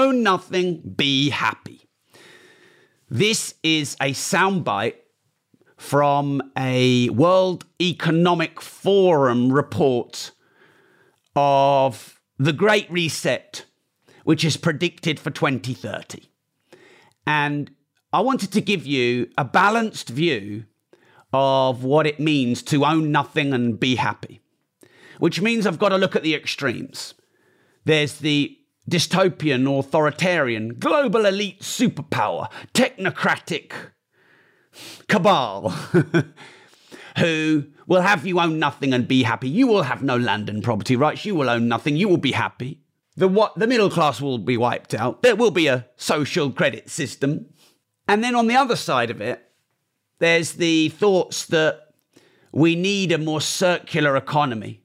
Own nothing, be happy. This is a soundbite from a World Economic Forum report of the Great Reset, which is predicted for 2030. And I wanted to give you a balanced view of what it means to own nothing and be happy, which means I've got to look at the extremes. There's the dystopian, authoritarian, global elite superpower, technocratic cabal who will have you own nothing and be happy. You will have no land and property rights. You will own nothing. You will be happy. The, what, the middle class will be wiped out. There will be a social credit system. And then on the other side of it, there's the thoughts that we need a more circular economy,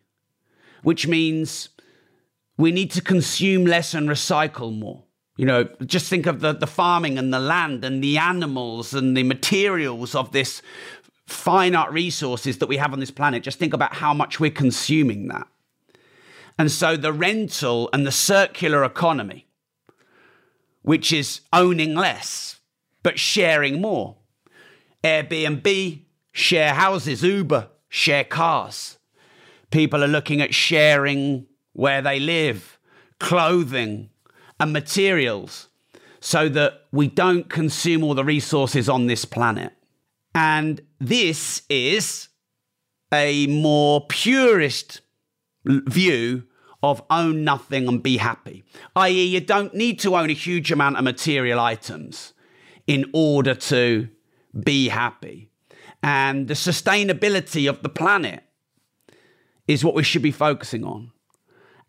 which means we need to consume less and recycle more. You know, just think of the, the farming and the land and the animals and the materials of this finite resources that we have on this planet. Just think about how much we're consuming that. And so the rental and the circular economy, which is owning less, but sharing more. Airbnb, share houses, Uber, share cars. People are looking at sharing where they live, clothing, and materials so that we don't consume all the resources on this planet. And this is a more purist view of own nothing and be happy, i.e., you don't need to own a huge amount of material items in order to be happy. And the sustainability of the planet is what we should be focusing on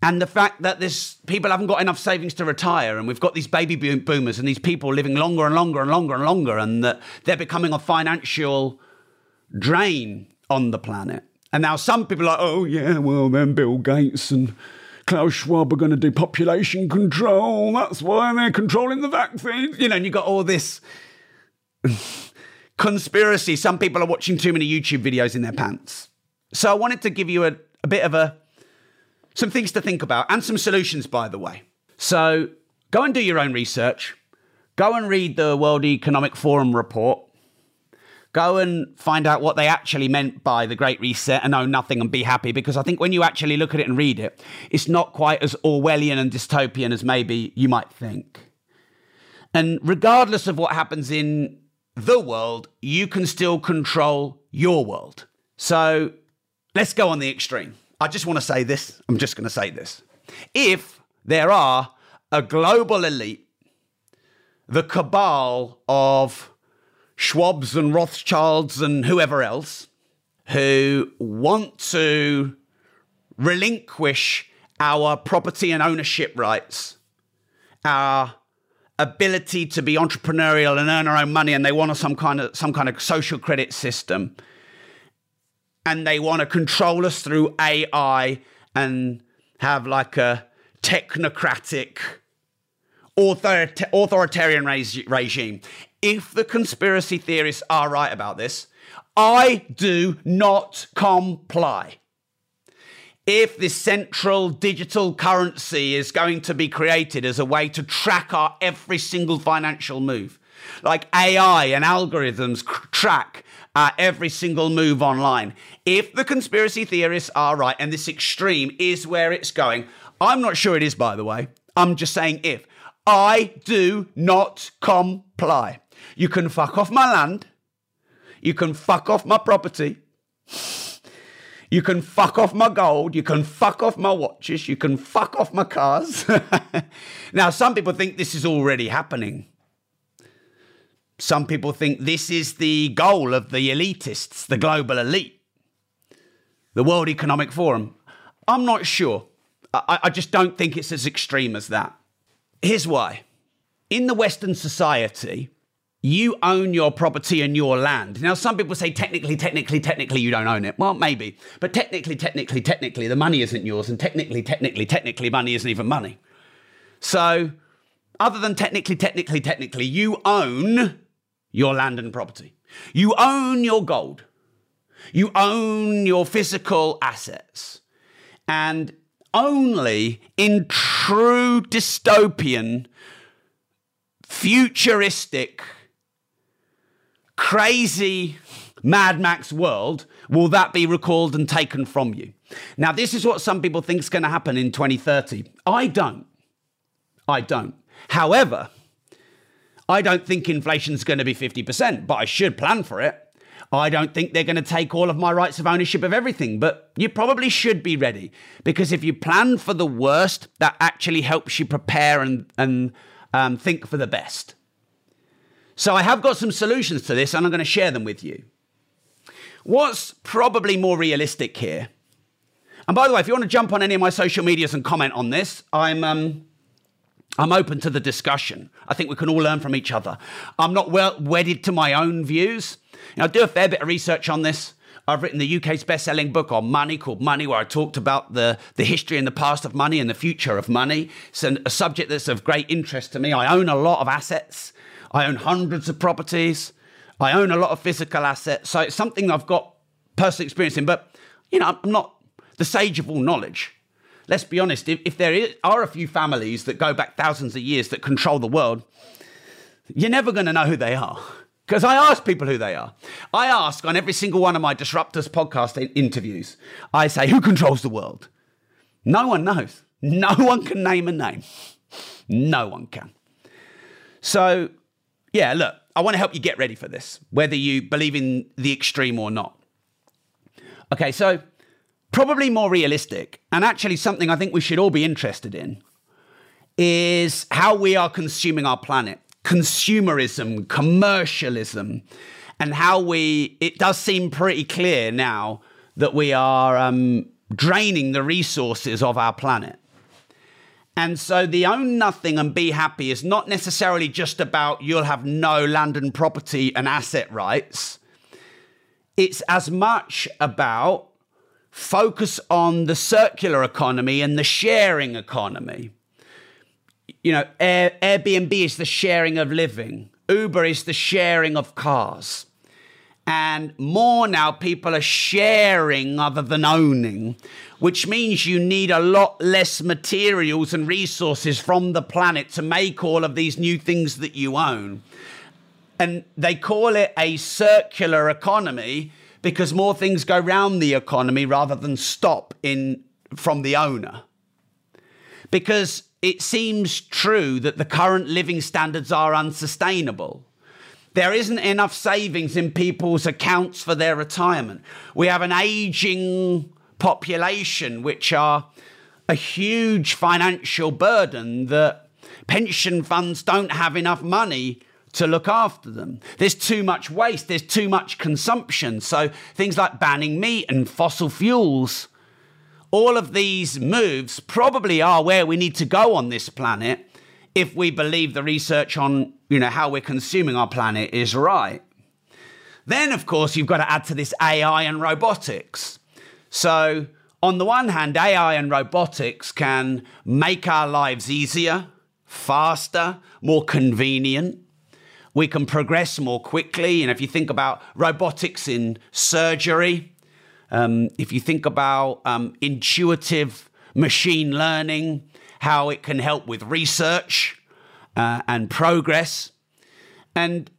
and the fact that this people haven't got enough savings to retire and we've got these baby boomers and these people living longer and longer and longer and longer and that they're becoming a financial drain on the planet. And now some people are like oh yeah well then bill gates and klaus schwab are going to do population control. That's why they're controlling the vaccines you know and you've got all this conspiracy. Some people are watching too many youtube videos in their pants. So i wanted to give you a, a bit of a some things to think about and some solutions, by the way. So go and do your own research. Go and read the World Economic Forum report. Go and find out what they actually meant by the Great Reset and own nothing and be happy. Because I think when you actually look at it and read it, it's not quite as Orwellian and dystopian as maybe you might think. And regardless of what happens in the world, you can still control your world. So let's go on the extreme. I just want to say this. I'm just going to say this. If there are a global elite, the cabal of Schwabs and Rothschilds and whoever else who want to relinquish our property and ownership rights, our ability to be entrepreneurial and earn our own money, and they want some kind of some kind of social credit system and they want to control us through AI and have like a technocratic authoritarian regime. If the conspiracy theorists are right about this, I do not comply. If this central digital currency is going to be created as a way to track our every single financial move, like AI and algorithms track every single move online. If the conspiracy theorists are right and this extreme is where it's going, I'm not sure it is, by the way. I'm just saying if. I do not comply. You can fuck off my land. You can fuck off my property. You can fuck off my gold. You can fuck off my watches. You can fuck off my cars. now, some people think this is already happening. Some people think this is the goal of the elitists, the global elite, the World Economic Forum. I'm not sure. I, I just don't think it's as extreme as that. Here's why. In the Western society, you own your property and your land. Now, some people say technically, technically, technically, you don't own it. Well, maybe. But technically, technically, technically, the money isn't yours. And technically, technically, technically, money isn't even money. So, other than technically, technically, technically, you own your land and property. You own your gold. You own your physical assets. And only in true dystopian, futuristic, crazy Mad Max world will that be recalled and taken from you? Now, this is what some people think is going to happen in 2030. I don't. I don't. However, I don't think inflation is going to be 50%, but I should plan for it. I don't think they're going to take all of my rights of ownership of everything, but you probably should be ready because if you plan for the worst, that actually helps you prepare and, and um, think for the best. So I have got some solutions to this and I'm going to share them with you. What's probably more realistic here? And by the way, if you want to jump on any of my social medias and comment on this, I'm um, I'm open to the discussion. I think we can all learn from each other. I'm not well wedded to my own views. You know, I do a fair bit of research on this. I've written the UK's best-selling book on money called Money, where I talked about the, the history and the past of money and the future of money. It's an, a subject that's of great interest to me. I own a lot of assets. I own hundreds of properties. I own a lot of physical assets. So it's something I've got personal experience in. But, you know, I'm not the sage of all knowledge let's be honest, if, if there is, are a few families that go back thousands of years that control the world, you're never going to know who they are. Because I ask people who they are. I ask on every single one of my Disruptors podcast interviews, I say, who controls the world? No one knows. No one can name a name. No one can. So, yeah, look, I want to help you get ready for this, whether you believe in the extreme or not. Okay, so probably more realistic, and actually something I think we should all be interested in, is how we are consuming our planet. Consumerism, commercialism, and how we, it does seem pretty clear now that we are um, draining the resources of our planet. And so the own nothing and be happy is not necessarily just about you'll have no land and property and asset rights. It's as much about focus on the circular economy and the sharing economy. You know, Air, Airbnb is the sharing of living, Uber is the sharing of cars. And more now, people are sharing other than owning, which means you need a lot less materials and resources from the planet to make all of these new things that you own. And they call it a circular economy because more things go round the economy rather than stop in from the owner. Because it seems true that the current living standards are unsustainable. There isn't enough savings in people's accounts for their retirement. We have an aging population, which are a huge financial burden that pension funds don't have enough money to look after them. There's too much waste, there's too much consumption. So things like banning meat and fossil fuels, all of these moves probably are where we need to go on this planet if we believe the research on, you know, how we're consuming our planet is right. Then of course you've got to add to this AI and robotics. So on the one hand, AI and robotics can make our lives easier, faster, more convenient we can progress more quickly. And if you think about robotics in surgery, um, if you think about um, intuitive machine learning, how it can help with research uh, and progress. And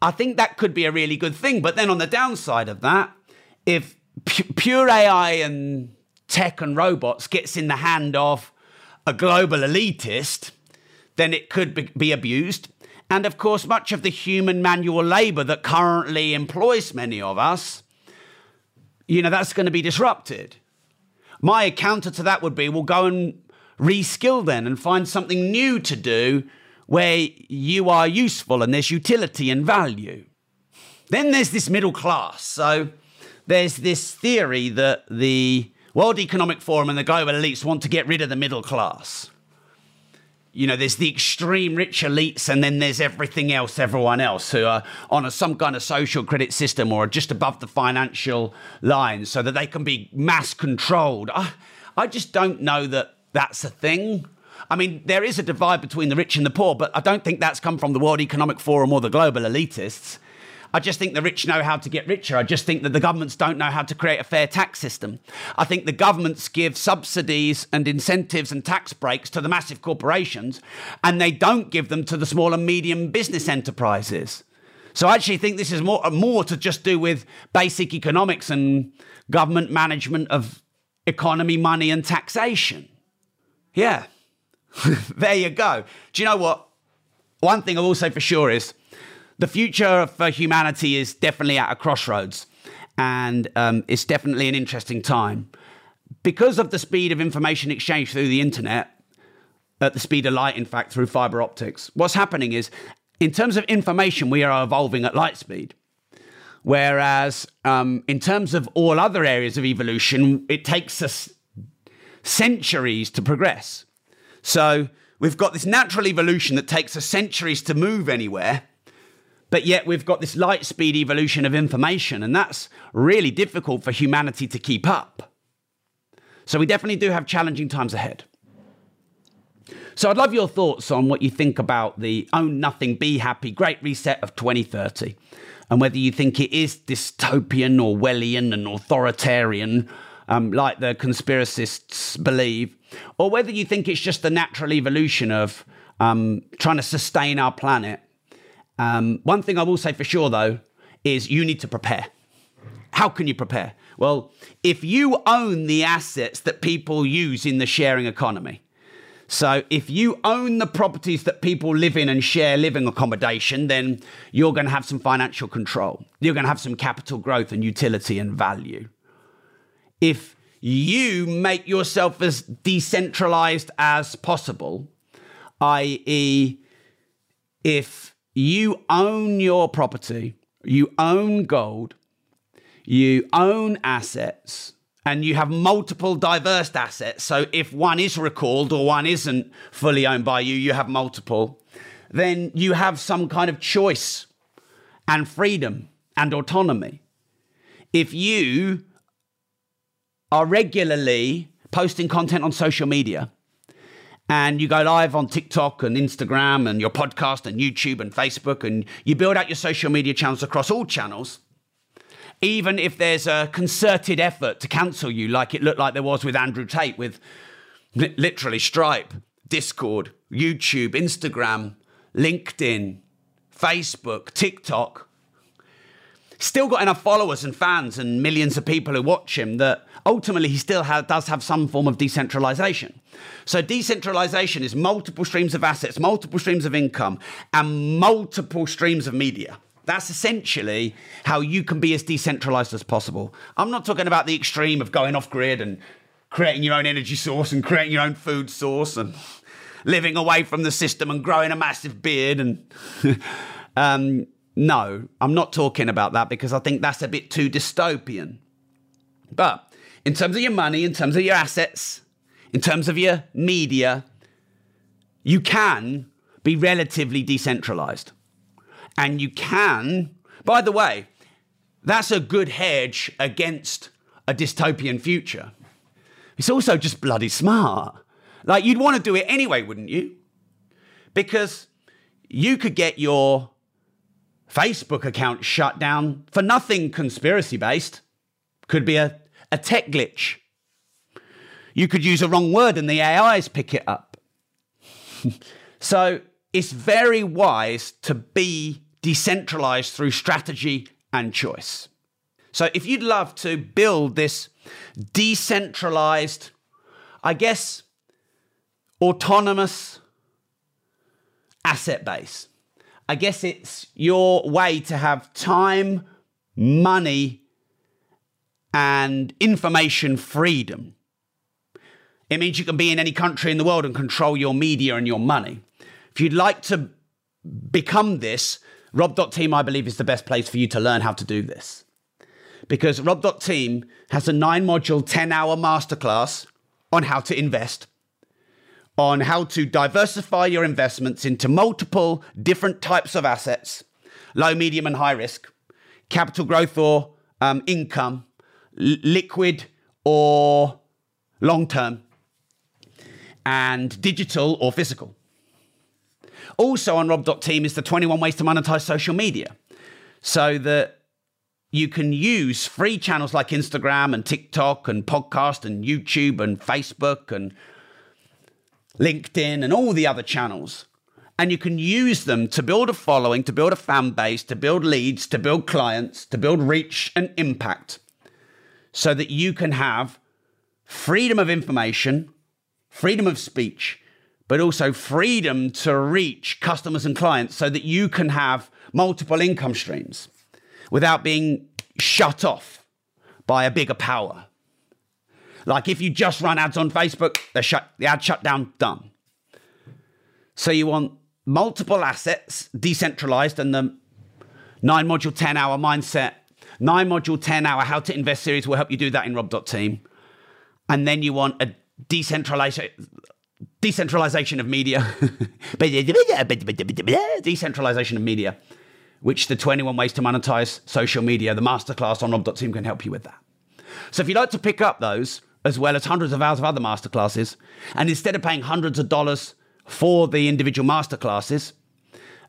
I think that could be a really good thing. But then on the downside of that, if pu- pure AI and tech and robots gets in the hand of a global elitist, then it could be abused and of course, much of the human manual labor that currently employs many of us, you know, that's going to be disrupted. My counter to that would be we'll go and reskill then and find something new to do where you are useful and there's utility and value. Then there's this middle class. So there's this theory that the World Economic Forum and the global elites want to get rid of the middle class you know, there's the extreme rich elites, and then there's everything else, everyone else who are on a, some kind of social credit system or just above the financial line so that they can be mass controlled. I, I just don't know that that's a thing. I mean, there is a divide between the rich and the poor, but I don't think that's come from the World Economic Forum or the global elitists. I just think the rich know how to get richer. I just think that the governments don't know how to create a fair tax system. I think the governments give subsidies and incentives and tax breaks to the massive corporations, and they don't give them to the small and medium business enterprises. So I actually think this is more, more to just do with basic economics and government management of economy, money, and taxation. Yeah, there you go. Do you know what? One thing I will say for sure is the future for humanity is definitely at a crossroads, and um, it's definitely an interesting time. Because of the speed of information exchange through the internet, at the speed of light, in fact, through fiber optics, what's happening is, in terms of information, we are evolving at light speed. Whereas um, in terms of all other areas of evolution, it takes us centuries to progress. So we've got this natural evolution that takes us centuries to move anywhere, but yet we've got this light speed evolution of information, and that's really difficult for humanity to keep up. So we definitely do have challenging times ahead. So I'd love your thoughts on what you think about the own nothing, be happy, great reset of 2030 and whether you think it is dystopian, Orwellian, and authoritarian, um, like the conspiracists believe, or whether you think it's just the natural evolution of um, trying to sustain our planet. Um, one thing I will say for sure, though, is you need to prepare. How can you prepare? Well, if you own the assets that people use in the sharing economy, so if you own the properties that people live in and share living accommodation, then you're going to have some financial control. You're going to have some capital growth and utility and value. If you make yourself as decentralized as possible, i.e., if you own your property, you own gold, you own assets, and you have multiple diverse assets. So if one is recalled or one isn't fully owned by you, you have multiple, then you have some kind of choice and freedom and autonomy. If you are regularly posting content on social media and you go live on TikTok and Instagram and your podcast and YouTube and Facebook and you build out your social media channels across all channels, even if there's a concerted effort to cancel you, like it looked like there was with Andrew Tate, with literally Stripe, Discord, YouTube, Instagram, LinkedIn, Facebook, TikTok. Still got enough followers and fans and millions of people who watch him that ultimately he still does have some form of decentralization. So, decentralization is multiple streams of assets, multiple streams of income, and multiple streams of media. That's essentially how you can be as decentralized as possible. I'm not talking about the extreme of going off grid and creating your own energy source and creating your own food source and living away from the system and growing a massive beard and um, no, I'm not talking about that because I think that's a bit too dystopian. But in terms of your money, in terms of your assets, in terms of your media, you can be relatively decentralized. And you can, by the way, that's a good hedge against a dystopian future. It's also just bloody smart. Like, you'd want to do it anyway, wouldn't you? Because you could get your Facebook account shut down for nothing conspiracy based. Could be a, a tech glitch. You could use a wrong word and the AIs pick it up. so it's very wise to be decentralized through strategy and choice. So, if you'd love to build this decentralized, I guess, autonomous asset base, I guess it's your way to have time, money, and information freedom. It means you can be in any country in the world and control your media and your money. If you'd like to become this, Rob.team, I believe, is the best place for you to learn how to do this. Because Rob.team has a nine module, 10 hour masterclass on how to invest, on how to diversify your investments into multiple different types of assets low, medium, and high risk, capital growth or um, income, liquid or long term, and digital or physical. Also on Rob.team is the 21 ways to monetize social media. so that you can use free channels like Instagram and TikTok and podcast and YouTube and Facebook and LinkedIn and all the other channels. And you can use them to build a following, to build a fan base, to build leads, to build clients, to build reach and impact so that you can have freedom of information, freedom of speech, but also freedom to reach customers and clients so that you can have multiple income streams without being shut off by a bigger power. Like if you just run ads on Facebook, they're shut, the ad shut down, done. So you want multiple assets, decentralized, and the nine module, 10 hour mindset, nine module, 10 hour how to invest series will help you do that in rob.team. And then you want a decentralization decentralization of media decentralization of media which the 21 ways to monetize social media the masterclass on rob.team can help you with that so if you'd like to pick up those as well as hundreds of hours of other masterclasses and instead of paying hundreds of dollars for the individual masterclasses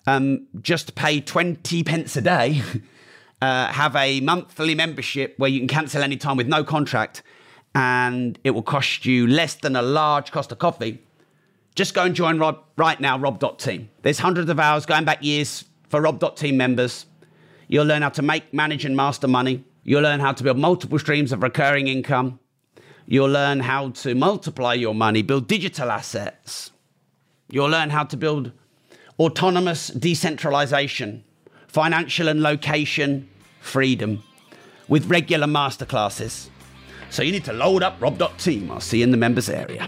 um, just pay 20 pence a day uh, have a monthly membership where you can cancel anytime with no contract and it will cost you less than a large cost of coffee just go and join Rob right now, rob.team. There's hundreds of hours going back years for rob.team members. You'll learn how to make, manage, and master money. You'll learn how to build multiple streams of recurring income. You'll learn how to multiply your money, build digital assets. You'll learn how to build autonomous decentralization, financial and location freedom with regular masterclasses. So you need to load up rob.team. I'll see you in the members area.